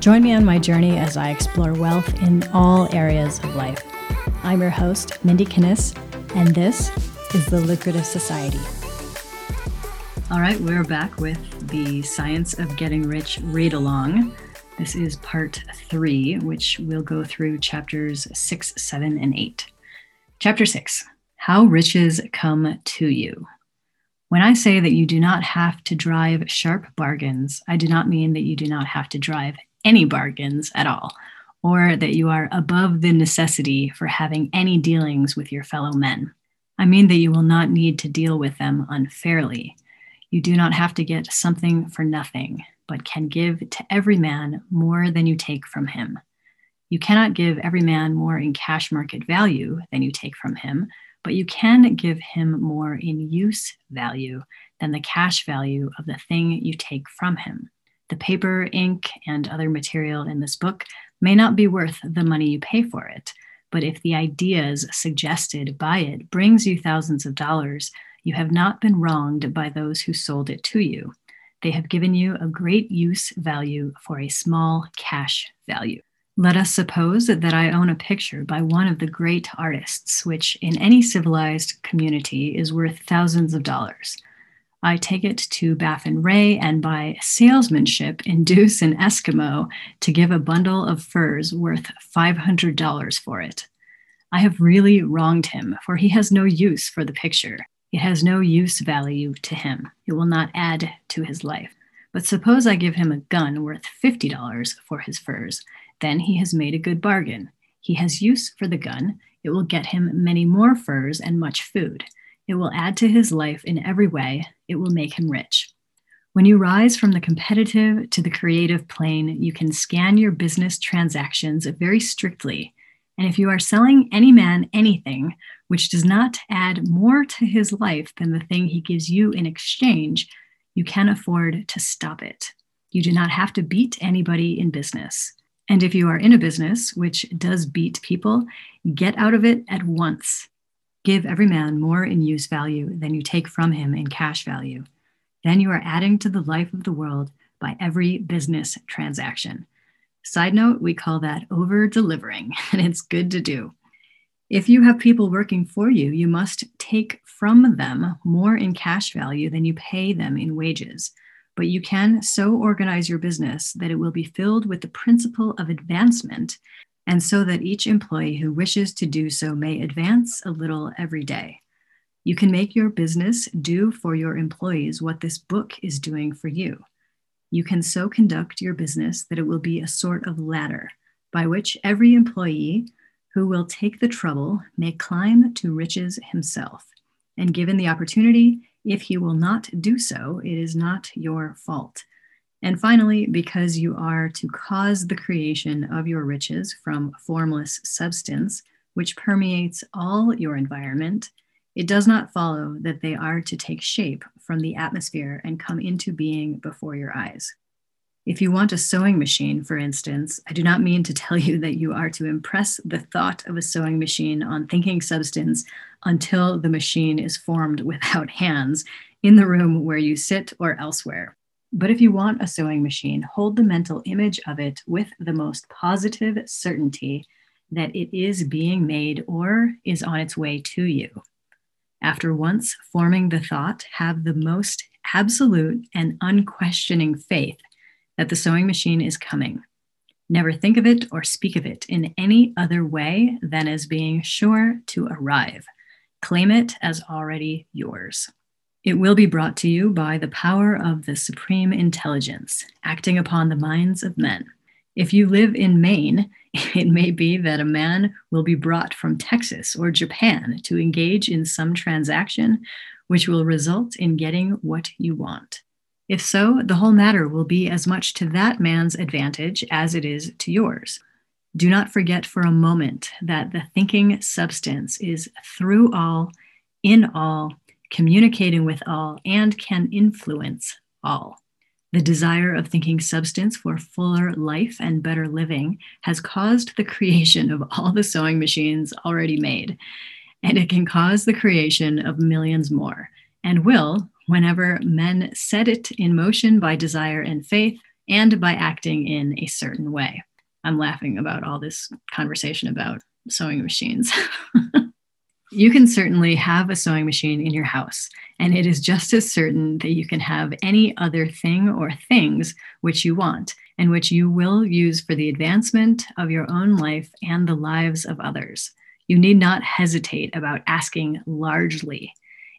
Join me on my journey as I explore wealth in all areas of life. I'm your host, Mindie Kniss, and this is The Lucrative Society. All right, we're back with the Science of Getting Rich read along. This is part three, which we'll go through chapters six, seven, and eight. Chapter six How Riches Come to You. When I say that you do not have to drive sharp bargains, I do not mean that you do not have to drive any bargains at all, or that you are above the necessity for having any dealings with your fellow men. I mean that you will not need to deal with them unfairly. You do not have to get something for nothing, but can give to every man more than you take from him. You cannot give every man more in cash market value than you take from him, but you can give him more in use value than the cash value of the thing you take from him. The paper, ink, and other material in this book may not be worth the money you pay for it, but if the ideas suggested by it brings you thousands of dollars, you have not been wronged by those who sold it to you. They have given you a great use value for a small cash value. Let us suppose that I own a picture by one of the great artists, which in any civilized community is worth thousands of dollars. I take it to Baffin Bay and by salesmanship induce an Eskimo to give a bundle of furs worth $500 for it. I have really wronged him, for he has no use for the picture. It has no use value to him. It will not add to his life. But suppose I give him a gun worth $50 for his furs then he has made a good bargain. He has use for the gun. It will get him many more furs and much food. It will add to his life in every way. It will make him rich. When you rise from the competitive to the creative plane, you can scan your business transactions very strictly. And if you are selling any man anything which does not add more to his life than the thing he gives you in exchange, you can afford to stop it. You do not have to beat anybody in business. And if you are in a business which does beat people, get out of it at once. Give every man more in use value than you take from him in cash value. Then you are adding to the life of the world by every business transaction. Side note, we call that over delivering, and it's good to do. If you have people working for you, you must take from them more in cash value than you pay them in wages but you can so organize your business that it will be filled with the principle of advancement, and so that each employee who wishes to do so may advance a little every day. You can make your business do for your employees what this book is doing for you. You can so conduct your business that it will be a sort of ladder by which every employee who will take the trouble may climb to riches himself. And given the opportunity, if he will not do so, it is not your fault. And finally, because you are to cause the creation of your riches from formless substance, which permeates all your environment, it does not follow that they are to take shape from the atmosphere and come into being before your eyes. If you want a sewing machine, for instance, I do not mean to tell you that you are to impress the thought of a sewing machine on thinking substance until the machine is formed without hands in the room where you sit or elsewhere. But if you want a sewing machine, hold the mental image of it with the most positive certainty that it is being made or is on its way to you. After once forming the thought, have the most absolute and unquestioning faith that the sewing machine is coming. Never think of it or speak of it in any other way than as being sure to arrive. Claim it as already yours. It will be brought to you by the power of the supreme intelligence acting upon the minds of men. If you live in Maine, it may be that a man will be brought from Texas or Japan to engage in some transaction which will result in getting what you want. If so, the whole matter will be as much to that man's advantage as it is to yours. Do not forget for a moment that the thinking substance is through all, in all, communicating with all, and can influence all. The desire of thinking substance for fuller life and better living has caused the creation of all the sewing machines already made, and it can cause the creation of millions more, and will, whenever men set it in motion by desire and faith, and by acting in a certain way. I'm laughing about all this conversation about sewing machines. you can certainly have a sewing machine in your house, and it is just as certain that you can have any other thing or things which you want and which you will use for the advancement of your own life and the lives of others. You need not hesitate about asking largely.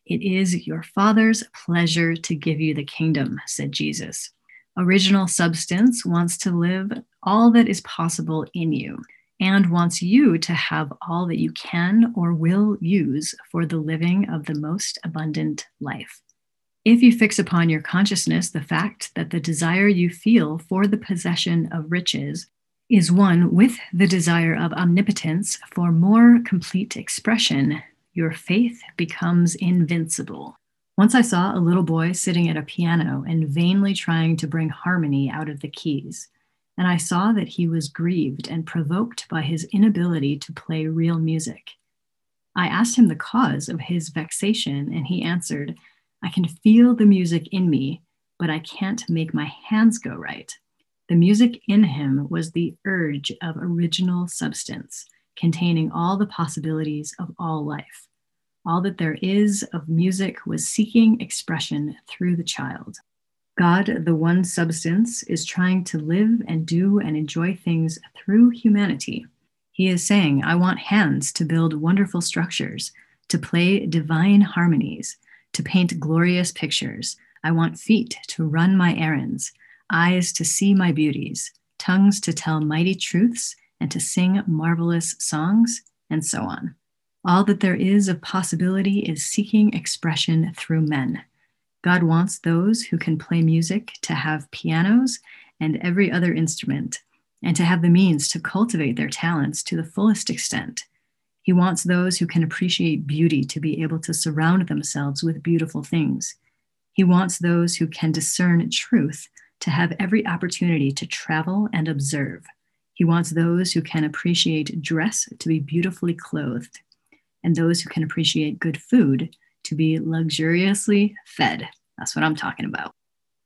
It is your Father's pleasure to give you the kingdom, said Jesus. Original substance wants to live all that is possible in you and wants you to have all that you can or will use for the living of the most abundant life. If you fix upon your consciousness the fact that the desire you feel for the possession of riches is one with the desire of omnipotence for more complete expression, your faith becomes invincible. Once I saw a little boy sitting at a piano and vainly trying to bring harmony out of the keys and I saw that he was grieved and provoked by his inability to play real music. I asked him the cause of his vexation, and he answered, I can feel the music in me, but I can't make my hands go right. The music in him was the urge of original substance, containing all the possibilities of all life. All that there is of music was seeking expression through the child. God, the one substance, is trying to live and do and enjoy things through humanity. He is saying, I want hands to build wonderful structures, to play divine harmonies, to paint glorious pictures. I want feet to run my errands, eyes to see my beauties, tongues to tell mighty truths, and to sing marvelous songs, and so on. All that there is of possibility is seeking expression through men. God wants those who can play music to have pianos and every other instrument, and to have the means to cultivate their talents to the fullest extent. He wants those who can appreciate beauty to be able to surround themselves with beautiful things. He wants those who can discern truth to have every opportunity to travel and observe. He wants those who can appreciate dress to be beautifully clothed, and those who can appreciate good food to be luxuriously fed. That's what I'm talking about.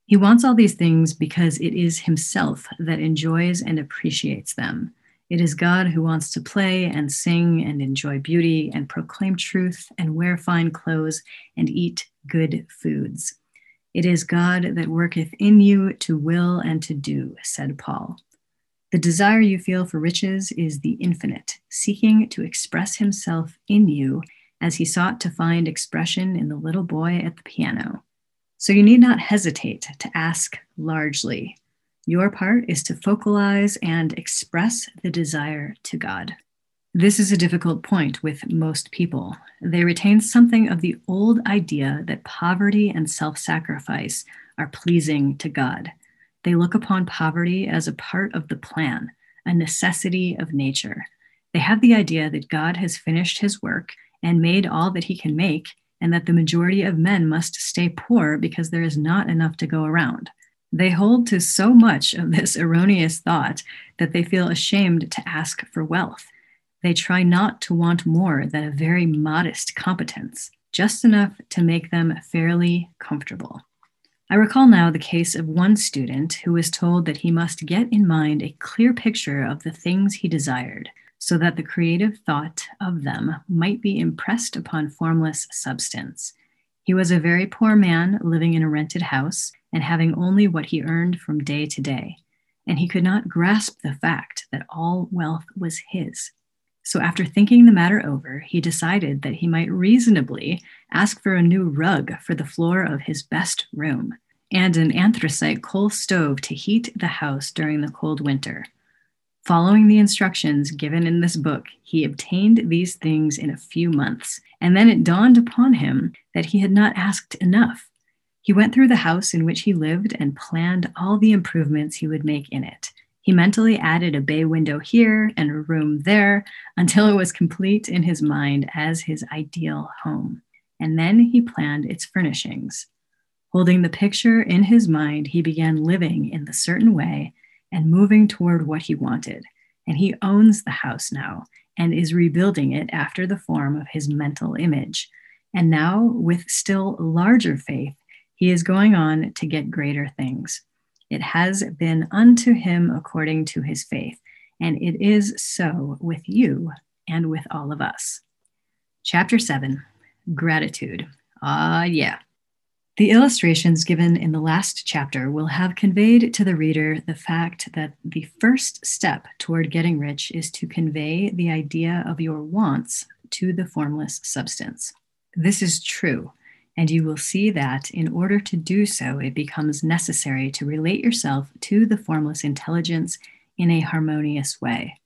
He wants all these things because it is himself that enjoys and appreciates them. It is God who wants to play and sing and enjoy beauty and proclaim truth and wear fine clothes and eat good foods. It is God that worketh in you to will and to do, said Paul. The desire you feel for riches is the infinite, seeking to express himself in you as he sought to find expression in the little boy at the piano. So you need not hesitate to ask largely. Your part is to focalize and express the desire to God. This is a difficult point with most people. They retain something of the old idea that poverty and self sacrifice are pleasing to God. They look upon poverty as a part of the plan, a necessity of nature. They have the idea that God has finished his work and made all that he can make, and that the majority of men must stay poor because there is not enough to go around. They hold to so much of this erroneous thought that they feel ashamed to ask for wealth. They try not to want more than a very modest competence, just enough to make them fairly comfortable. I recall now the case of one student who was told that he must get in mind a clear picture of the things he desired so that the creative thought of them might be impressed upon formless substance. He was a very poor man living in a rented house and having only what he earned from day to day, and he could not grasp the fact that all wealth was his. So, after thinking the matter over, he decided that he might reasonably ask for a new rug for the floor of his best room and an anthracite coal stove to heat the house during the cold winter. Following the instructions given in this book, he obtained these things in a few months, and then it dawned upon him that he had not asked enough. He went through the house in which he lived and planned all the improvements he would make in it. He mentally added a bay window here and a room there until it was complete in his mind as his ideal home. And then he planned its furnishings. Holding the picture in his mind, he began living in the certain way and moving toward what he wanted. And he owns the house now and is rebuilding it after the form of his mental image. And now, with still larger faith, he is going on to get greater things. It has been unto him according to his faith, and it is so with you and with all of us. Chapter 7 Gratitude. Ah, uh, yeah. The illustrations given in the last chapter will have conveyed to the reader the fact that the first step toward getting rich is to convey the idea of your wants to the formless substance. This is true, and you will see that in order to do so, it becomes necessary to relate yourself to the formless intelligence in a harmonious way.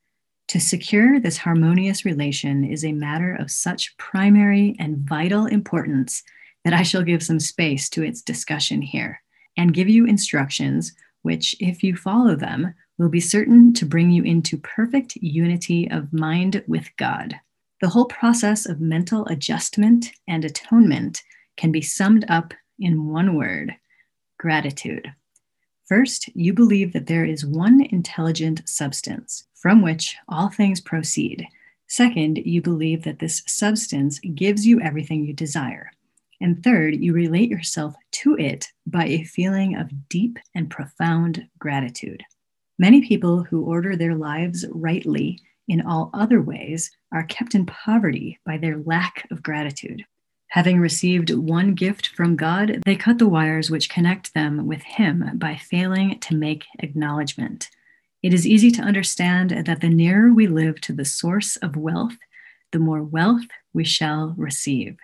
To secure this harmonious relation is a matter of such primary and vital importance that I shall give some space to its discussion here and give you instructions which, if you follow them, will be certain to bring you into perfect unity of mind with God. The whole process of mental adjustment and atonement can be summed up in one word gratitude. First, you believe that there is one intelligent substance from which all things proceed. Second, you believe that this substance gives you everything you desire. And third, you relate yourself to it by a feeling of deep and profound gratitude. Many people who order their lives rightly in all other ways are kept in poverty by their lack of gratitude. Having received one gift from God, they cut the wires which connect them with Him by failing to make acknowledgement. It is easy to understand that the nearer we live to the source of wealth, the more wealth we shall receive.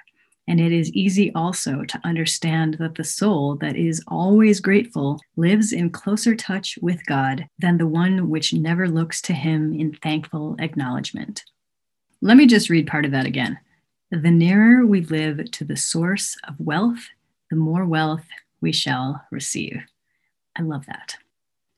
And it is easy also to understand that the soul that is always grateful lives in closer touch with God than the one which never looks to Him in thankful acknowledgement. Let me just read part of that again. The nearer we live to the source of wealth, the more wealth we shall receive. I love that.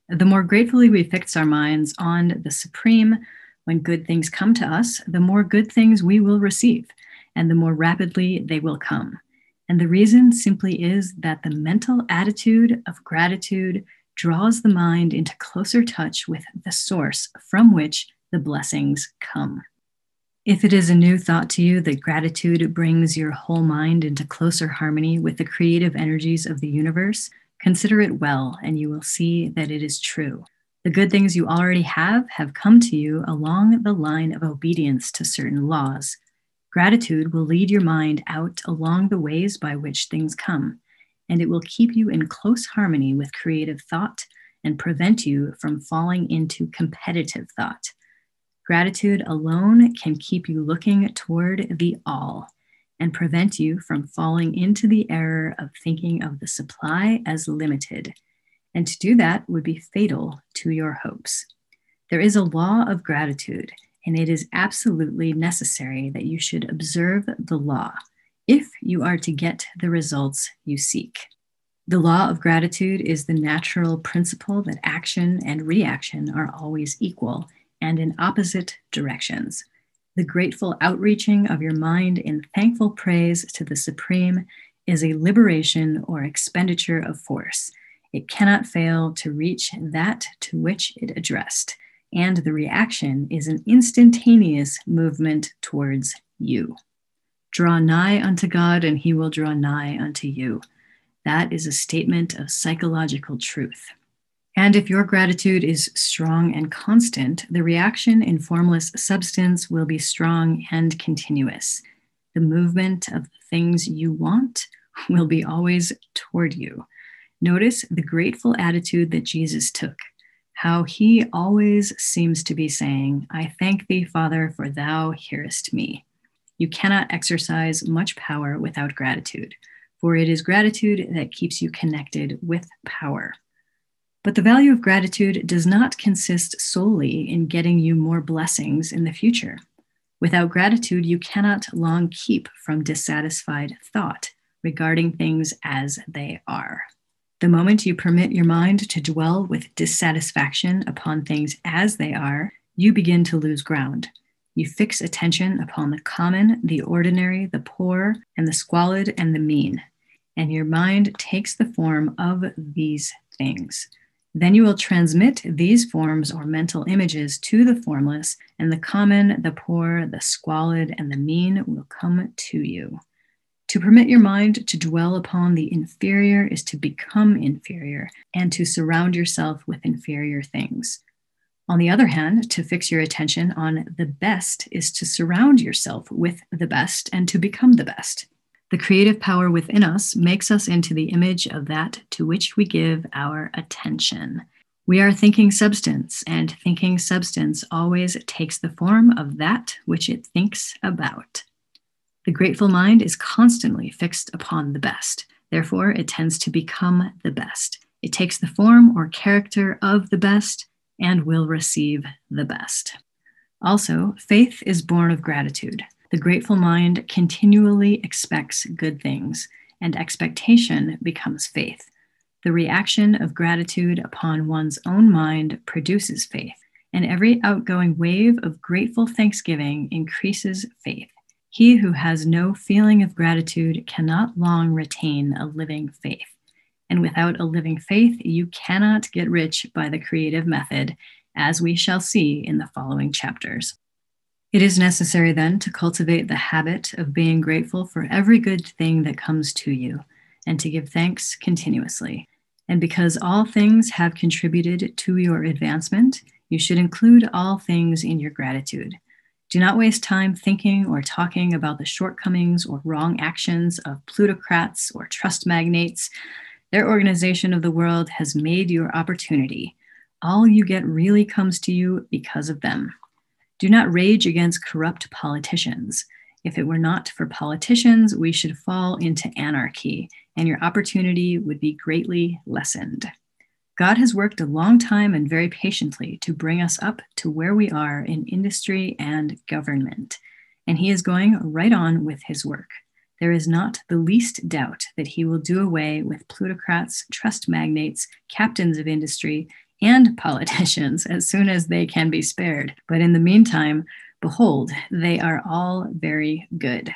The more gratefully we fix our minds on the Supreme, when good things come to us, the more good things we will receive, and the more rapidly they will come. And the reason simply is that the mental attitude of gratitude draws the mind into closer touch with the source from which the blessings come. If it is a new thought to you that gratitude brings your whole mind into closer harmony with the creative energies of the universe, consider it well and you will see that it is true. The good things you already have have come to you along the line of obedience to certain laws. Gratitude will lead your mind out along the ways by which things come, and it will keep you in close harmony with creative thought and prevent you from falling into competitive thought. Gratitude alone can keep you looking toward the all and prevent you from falling into the error of thinking of the supply as limited. And to do that would be fatal to your hopes. There is a law of gratitude, and it is absolutely necessary that you should observe the law if you are to get the results you seek. The law of gratitude is the natural principle that action and reaction are always equal and in opposite directions. The grateful outreaching of your mind in thankful praise to the Supreme is a liberation or expenditure of force. It cannot fail to reach that to which it addressed, and the reaction is an instantaneous movement towards you. Draw nigh unto God, and he will draw nigh unto you. That is a statement of psychological truth. And if your gratitude is strong and constant, the reaction in formless substance will be strong and continuous. The movement of the things you want will be always toward you. Notice the grateful attitude that Jesus took, how he always seems to be saying, I thank thee, Father, for thou hearest me. You cannot exercise much power without gratitude, for it is gratitude that keeps you connected with power. But the value of gratitude does not consist solely in getting you more blessings in the future. Without gratitude, you cannot long keep from dissatisfied thought regarding things as they are. The moment you permit your mind to dwell with dissatisfaction upon things as they are, you begin to lose ground. You fix attention upon the common, the ordinary, the poor, and the squalid and the mean, and your mind takes the form of these things. Then you will transmit these forms or mental images to the formless, and the common, the poor, the squalid, and the mean will come to you. To permit your mind to dwell upon the inferior is to become inferior and to surround yourself with inferior things. On the other hand, to fix your attention on the best is to surround yourself with the best and to become the best. The creative power within us makes us into the image of that to which we give our attention. We are thinking substance, and thinking substance always takes the form of that which it thinks about. The grateful mind is constantly fixed upon the best. Therefore, it tends to become the best. It takes the form or character of the best and will receive the best. Also, faith is born of gratitude. The grateful mind continually expects good things, and expectation becomes faith. The reaction of gratitude upon one's own mind produces faith, and every outgoing wave of grateful thanksgiving increases faith. He who has no feeling of gratitude cannot long retain a living faith. And without a living faith, you cannot get rich by the creative method, as we shall see in the following chapters. It is necessary then to cultivate the habit of being grateful for every good thing that comes to you and to give thanks continuously. And because all things have contributed to your advancement, you should include all things in your gratitude. Do not waste time thinking or talking about the shortcomings or wrong actions of plutocrats or trust magnates. Their organization of the world has made your opportunity. All you get really comes to you because of them. Do not rage against corrupt politicians. If it were not for politicians, we should fall into anarchy, and your opportunity would be greatly lessened. God has worked a long time and very patiently to bring us up to where we are in industry and government, and He is going right on with His work. There is not the least doubt that He will do away with plutocrats, trust magnates, captains of industry, and politicians as soon as they can be spared. But in the meantime, behold, they are all very good.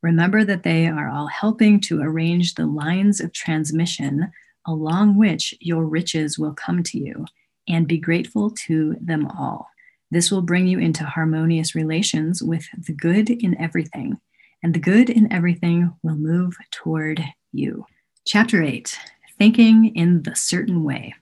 Remember that they are all helping to arrange the lines of transmission along which your riches will come to you, and be grateful to them all. This will bring you into harmonious relations with the good in everything, and the good in everything will move toward you. Chapter 8 Thinking in the Certain Way.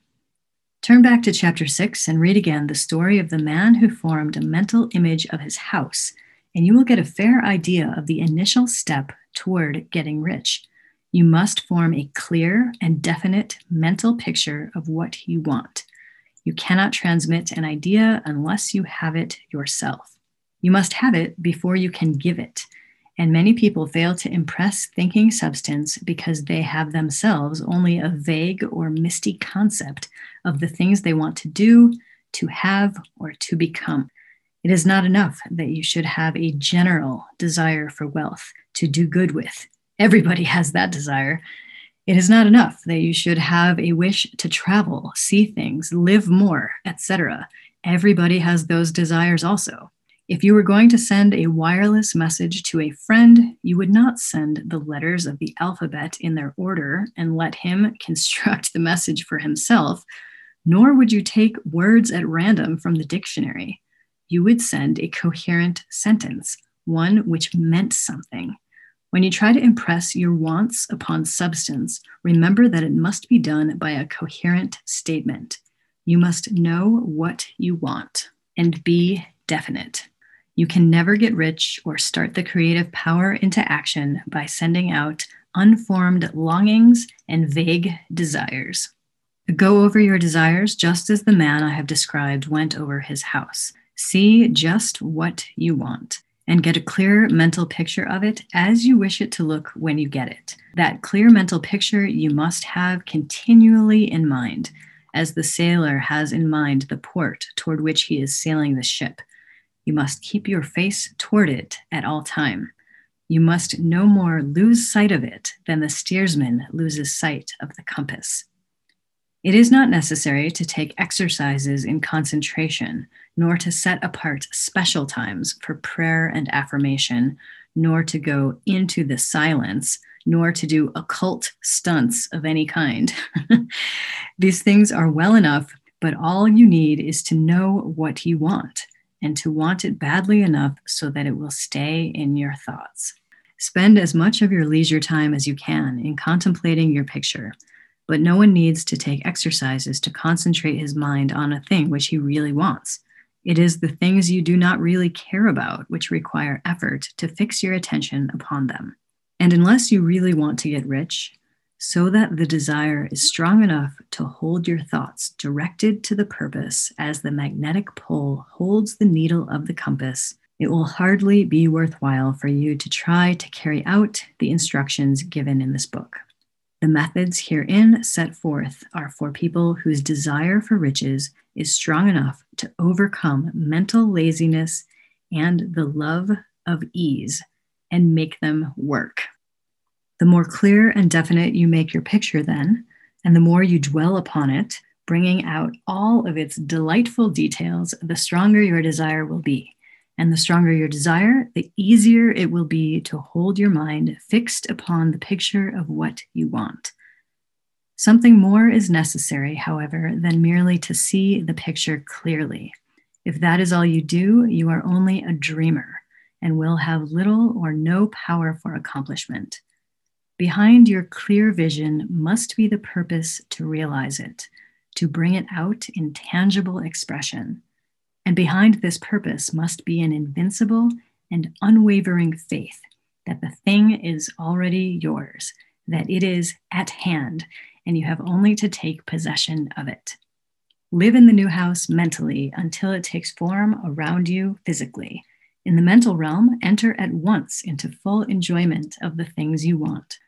Turn back to chapter 6 and read again the story of the man who formed a mental image of his house, and you will get a fair idea of the initial step toward getting rich you must form a clear and definite mental picture of what you want. You cannot transmit an idea unless you have it yourself. You must have it before you can give it. And many people fail to impress thinking substance because they have themselves only a vague or misty concept of the things they want to do, to have, or to become. It is not enough that you should have a general desire for wealth to do good with Everybody has that desire. It is not enough that you should have a wish to travel, see things, live more, etc. Everybody has those desires also. If you were going to send a wireless message to a friend, you would not send the letters of the alphabet in their order and let him construct the message for himself, nor would you take words at random from the dictionary. You would send a coherent sentence, one which meant something. When you try to impress your wants upon substance, remember that it must be done by a coherent statement. You must know what you want and be definite. You can never get rich or start the creative power into action by sending out unformed longings and vague desires. Go over your desires just as the man I have described went over his house. See just what you want and get a clear mental picture of it as you wish it to look when you get it. That clear mental picture you must have continually in mind, as the sailor has in mind the port toward which he is sailing the ship. You must keep your face toward it at all time. You must no more lose sight of it than the steersman loses sight of the compass. It is not necessary to take exercises in concentration, nor to set apart special times for prayer and affirmation, nor to go into the silence, nor to do occult stunts of any kind. These things are well enough, but all you need is to know what you want and to want it badly enough so that it will stay in your thoughts. Spend as much of your leisure time as you can in contemplating your picture, but no one needs to take exercises to concentrate his mind on a thing which he really wants. It is the things you do not really care about which require effort to fix your attention upon them. And unless you really want to get rich, so that the desire is strong enough to hold your thoughts directed to the purpose as the magnetic pole holds the needle of the compass, it will hardly be worthwhile for you to try to carry out the instructions given in this book. The methods herein set forth are for people whose desire for riches is strong enough to overcome mental laziness and the love of ease and make them work. The more clear and definite you make your picture, then, and the more you dwell upon it, bringing out all of its delightful details, the stronger your desire will be. And the stronger your desire, the easier it will be to hold your mind fixed upon the picture of what you want. Something more is necessary, however, than merely to see the picture clearly. If that is all you do, you are only a dreamer and will have little or no power for accomplishment. Behind your clear vision must be the purpose to realize it, to bring it out in tangible expression. And behind this purpose must be an invincible and unwavering faith that the thing is already yours, that it is at hand, and you have only to take possession of it. Live in the new house mentally until it takes form around you physically. In the mental realm, enter at once into full enjoyment of the things you want.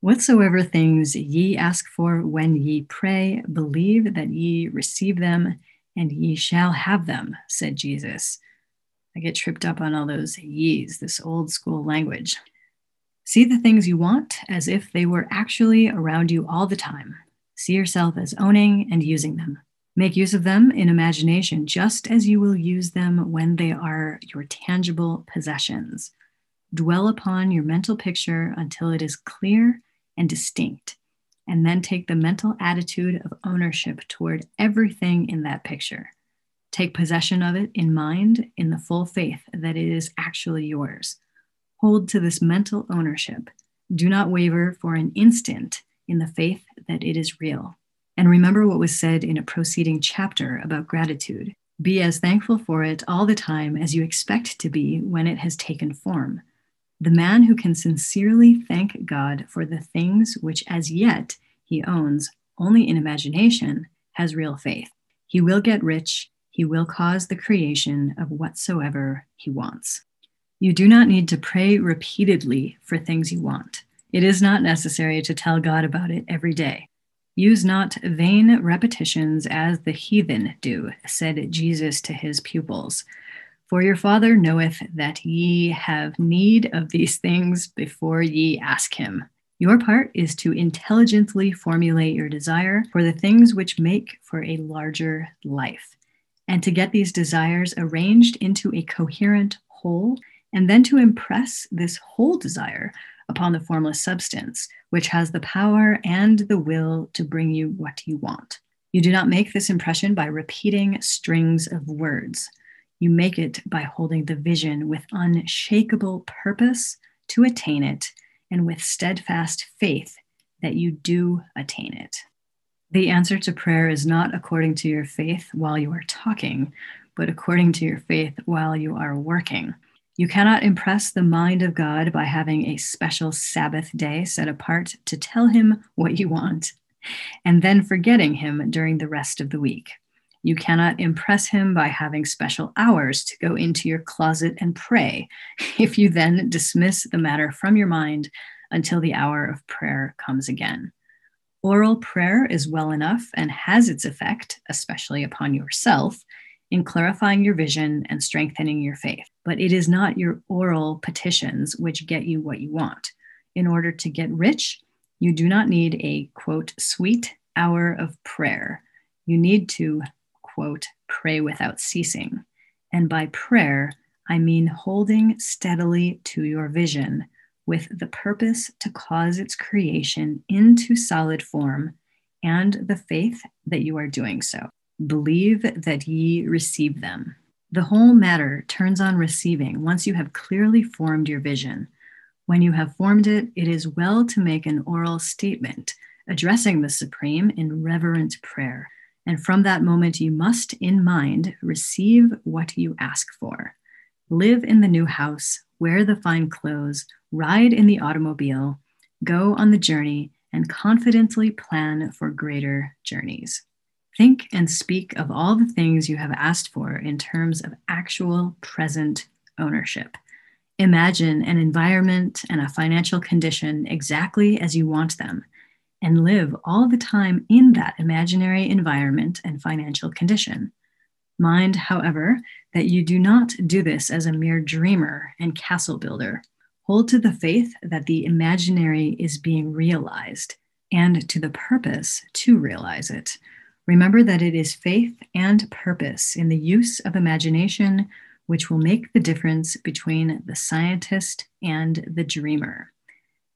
Whatsoever things ye ask for when ye pray, believe that ye receive them, and ye shall have them, said Jesus. I get tripped up on all those ye's, this old school language. See the things you want as if they were actually around you all the time. See yourself as owning and using them. Make use of them in imagination just as you will use them when they are your tangible possessions. Dwell upon your mental picture until it is clear and distinct and then take the mental attitude of ownership toward everything in that picture. Take possession of it in mind in the full faith that it is actually yours. Hold to this mental ownership. Do not waver for an instant in the faith that it is real. And remember what was said in a preceding chapter about gratitude. Be as thankful for it all the time as you expect to be when it has taken form. The man who can sincerely thank God for the things which as yet he owns only in imagination has real faith. He will get rich. He will cause the creation of whatsoever he wants. You do not need to pray repeatedly for things you want. It is not necessary to tell God about it every day. Use not vain repetitions as the heathen do, said Jesus to his pupils. For your Father knoweth that ye have need of these things before ye ask him. Your part is to intelligently formulate your desire for the things which make for a larger life, and to get these desires arranged into a coherent whole, and then to impress this whole desire upon the formless substance, which has the power and the will to bring you what you want. You do not make this impression by repeating strings of words you make it by holding the vision with unshakable purpose to attain it and with steadfast faith that you do attain it. The answer to prayer is not according to your faith while you are talking, but according to your faith while you are working. You cannot impress the mind of God by having a special Sabbath day set apart to tell him what you want, and then forgetting him during the rest of the week. You cannot impress him by having special hours to go into your closet and pray, if you then dismiss the matter from your mind until the hour of prayer comes again. Oral prayer is well enough and has its effect, especially upon yourself, in clarifying your vision and strengthening your faith. But it is not your oral petitions which get you what you want. In order to get rich, you do not need a quote, sweet hour of prayer. You need to quote, pray without ceasing. And by prayer, I mean holding steadily to your vision with the purpose to cause its creation into solid form and the faith that you are doing so. Believe that ye receive them. The whole matter turns on receiving once you have clearly formed your vision. When you have formed it, it is well to make an oral statement addressing the Supreme in reverent prayer. And from that moment, you must, in mind, receive what you ask for. Live in the new house, wear the fine clothes, ride in the automobile, go on the journey, and confidently plan for greater journeys. Think and speak of all the things you have asked for in terms of actual present ownership. Imagine an environment and a financial condition exactly as you want them, and live all the time in that imaginary environment and financial condition. Mind, however, that you do not do this as a mere dreamer and castle builder. Hold to the faith that the imaginary is being realized and to the purpose to realize it. Remember that it is faith and purpose in the use of imagination which will make the difference between the scientist and the dreamer.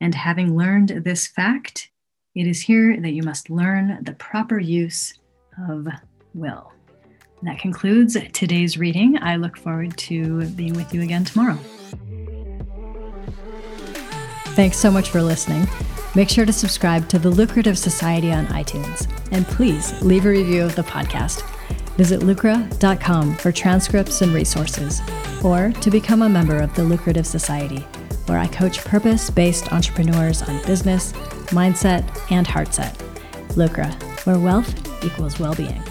And having learned this fact, it is here that you must learn the proper use of will. And that concludes today's reading. I look forward to being with you again tomorrow. Thanks so much for listening. Make sure to subscribe to the Lucrative Society on iTunes. And please leave a review of the podcast. Visit lucra.com for transcripts and resources, or to become a member of the Lucrative Society, where I coach purpose based entrepreneurs on business, mindset, and heartset. Lucra, where wealth equals well being.